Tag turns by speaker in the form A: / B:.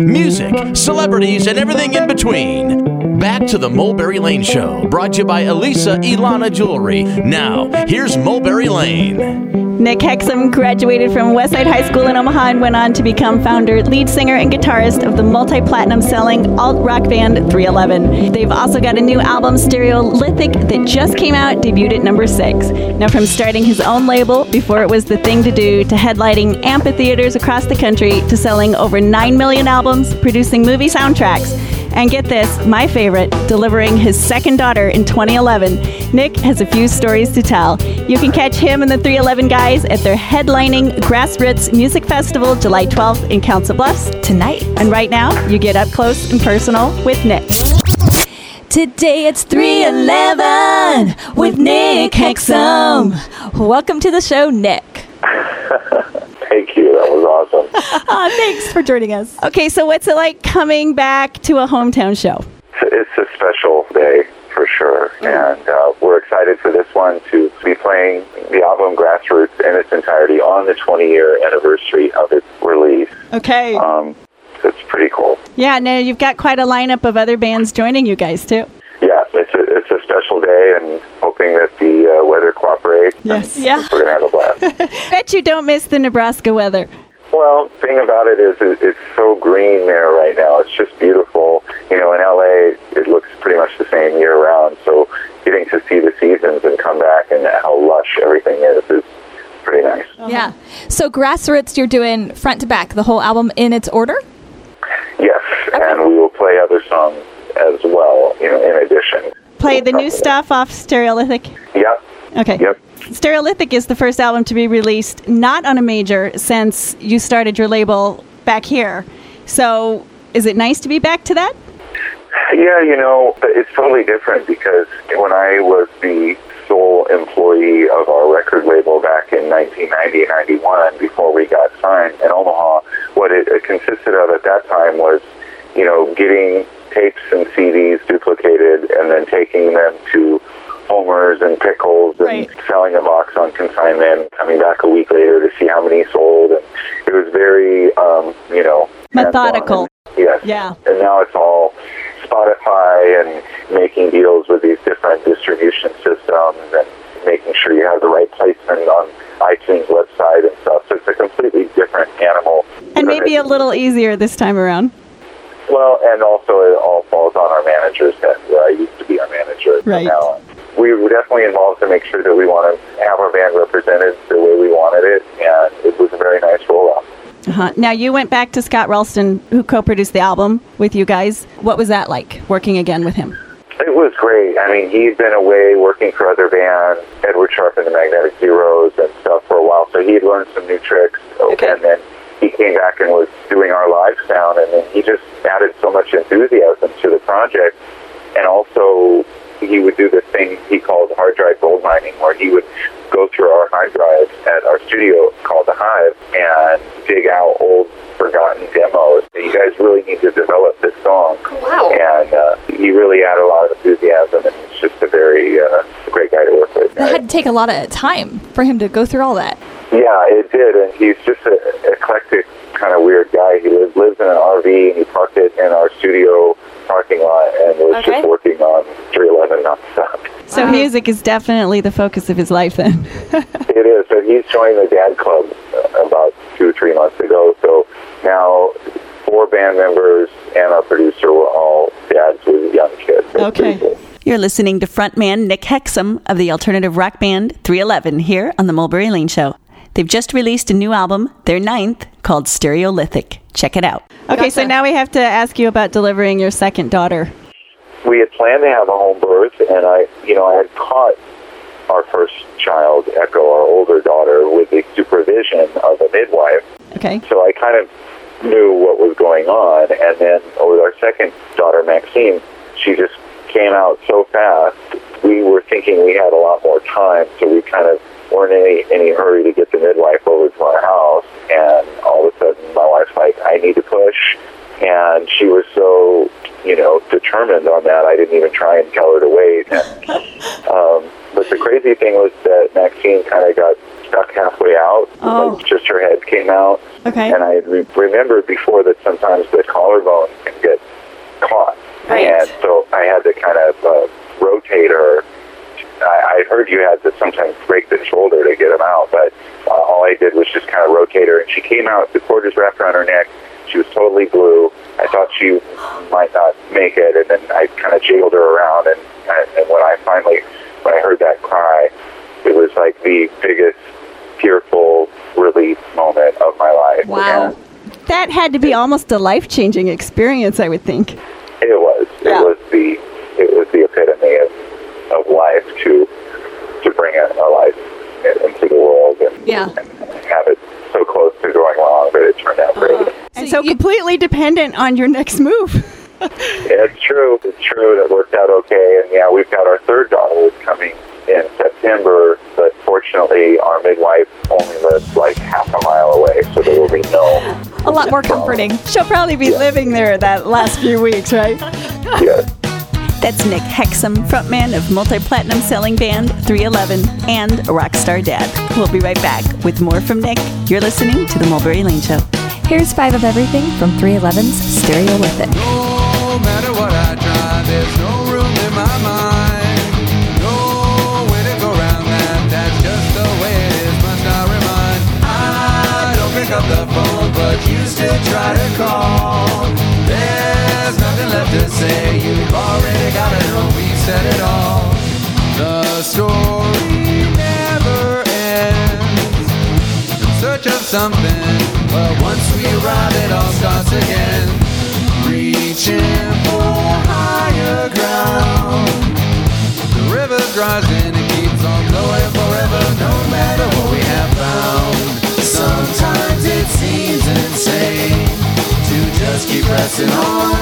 A: music, celebrities, and everything in between. Back to the Mulberry Lane Show, brought to you by Elisa Ilana Jewelry. Now, here's Mulberry Lane.
B: Nick Hexum graduated from Westside High School in Omaha and went on to become founder, lead singer, and guitarist of the multi platinum selling alt rock band 311. They've also got a new album, Stereolithic, that just came out, debuted at number six. Now, from starting his own label before it was the thing to do, to headlining amphitheaters across the country, to selling over 9 million albums, producing movie soundtracks. And get this, my favorite, delivering his second daughter in 2011. Nick has a few stories to tell. You can catch him and the 311 guys at their headlining Grassroots Music Festival July 12th in Council Bluffs tonight. And right now, you get up close and personal with Nick. Today it's 311 with Nick Hexum. Welcome to the show, Nick.
C: Thank you. That was awesome.
B: oh, thanks for joining us. Okay, so what's it like coming back to a hometown show?
C: It's a special day for sure, and uh, we're excited for this one to be playing the album Grassroots in its entirety on the 20-year anniversary of its release.
B: Okay.
C: Um, so it's pretty cool.
B: Yeah, now you've got quite a lineup of other bands joining you guys too.
C: Yeah, it's a, it's a special day, and hoping that the uh, weather cooperates.
B: Yes. Yeah.
C: We're gonna have a.
B: Bet you don't miss the Nebraska weather.
C: Well, thing about it is, it, it's so green there right now. It's just beautiful. You know, in LA, it looks pretty much the same year round. So getting to see the seasons and come back and how lush everything is is pretty nice.
D: Yeah. So Grassroots, you're doing front to back, the whole album in its order?
C: Yes, and we will play other songs as well. You know, in addition.
B: Play the new stuff off Stereolithic.
C: Yep.
B: Okay.
C: Yep.
B: Stereolithic is the first album to be released not on a major since you started your label back here. So, is it nice to be back to that?
C: Yeah, you know, it's totally different because when I was the sole employee of our record label back in 1990 91, before we got signed in Omaha, what it, it consisted of at that time was, you know, getting tapes and CDs duplicated and then taking them to Homer's and Pickles and
B: Right.
C: selling a box on consignment, coming back a week later to see how many sold. And it was very, um, you know.
B: Methodical.
C: Yes.
B: Yeah.
C: And now it's all Spotify and making deals with these different distribution systems and making sure you have the right placement on iTunes website and stuff. So it's a completely different animal.
B: And maybe a little easier this time around.
C: Well, and also it all falls on our manager's head, where I used to be our manager.
B: Right.
C: Now, we were definitely involved to make sure that we want to have our band represented the way we wanted it, and it was a very nice rollout.
B: Uh-huh. Now, you went back to Scotch Ralston, who co produced the album with you guys. What was that like, working again with him?
C: It was great. I mean, he'd been away working for other bands, Edward Sharpe and the Magnetic Zeros and stuff for a while, so he'd learned some new tricks.
B: Okay.
C: And then he came back and was doing our live sound, and then he just added so much enthusiasm to the project. And also, he would do this thing he called hard drive gold mining, where he would go through our hard drives at our studio called The Hive and dig out old forgotten demos. You guys really need to develop this song.
D: Wow.
C: And uh, he really had a lot of enthusiasm, and he's just a very uh, great guy to work with.
D: That had to take a lot of time for him to go through all that.
C: Yeah, it did, and he's just an eclectic, kind of weird guy. He lives, lives in an RV, and he parked it in our studio parking lot, and was
D: Okay.
C: just working on 311 nonstop.
B: So, music is definitely the focus of his life then.
C: It is, but he's joined the Dad Club uh, about two, or three months ago. So now four band members and our producer were all dads with young kids. So it's pretty
B: Okay.
C: cool.
B: You're listening to frontman Nick Hexum of the alternative rock band 311 here on the Mulberry Lane Show. They've just released a new album, their ninth, called Stereolithic. Check it out. Okay, so now we have to ask you about delivering your second daughter.
C: we had planned to have a home birth, and I, you know, I had caught our first child, Echo, our older daughter, with the supervision of a midwife.
B: Okay.
C: So I kind of knew what was going on. And then with our second daughter, Maxine, she just came out so fast. We were thinking we had a lot more time, so we kind of weren't in any, any hurry to get the midwife over to our house. And all of a sudden, my wife's like, I need to push. And she was so, you know, determined on that, I didn't even try and tell her to wait. And, um, but the crazy thing was that Maxine kind of got stuck halfway out.
B: Oh.
C: Like just her head came out.
B: Okay.
C: And I had re- remembered before that sometimes the collarbone can get caught.
B: Right.
C: And so I had to kind of uh, rotate her. I, I heard you had to sometimes break the shoulder to get them out, but uh, all I did was just kind of rotate her. And she came out, the cord was wrapped around her neck. She was totally blue. I thought she might not make it, and then I kind of jiggled her around. And, and, and when I finally, when I heard that cry, it was like the biggest tearful relief moment of my life.
D: Wow.
C: And
B: That had to be almost a life changing experience, I would think.
C: it was.
B: Yeah.
C: It was the it was the epitome of, of life to to bring a, a life into the world and,
D: Yeah.
C: and have it so close to going wrong, but it turned out great. Uh-huh.
B: And
D: So
B: so
D: you-
B: completely dependent on your next move.
C: Yeah, it's true. It's true. That worked out okay. And yeah, we've got our third daughter coming in September, but fortunately, our midwife only lives like half a mile away, so there will be no.
D: A lot more comforting.
B: She'll probably be living there that last few weeks, right?
C: Yes.
B: That's Nick Hexum, frontman of multi-platinum selling band 311 and a Rockstar Dad. We'll be right back with more from Nick. You're listening to The Mulberry Lane Show.
D: Here's five of everything from 311's Stereolithic.
E: No pick up the phone, but you still try to call. There's nothing left to say. You've already got it know. We said it all. The story never ends in search of something. But once we arrive, it all starts again. Reaching for higher ground. The river's rising, it keeps on flowing pressing on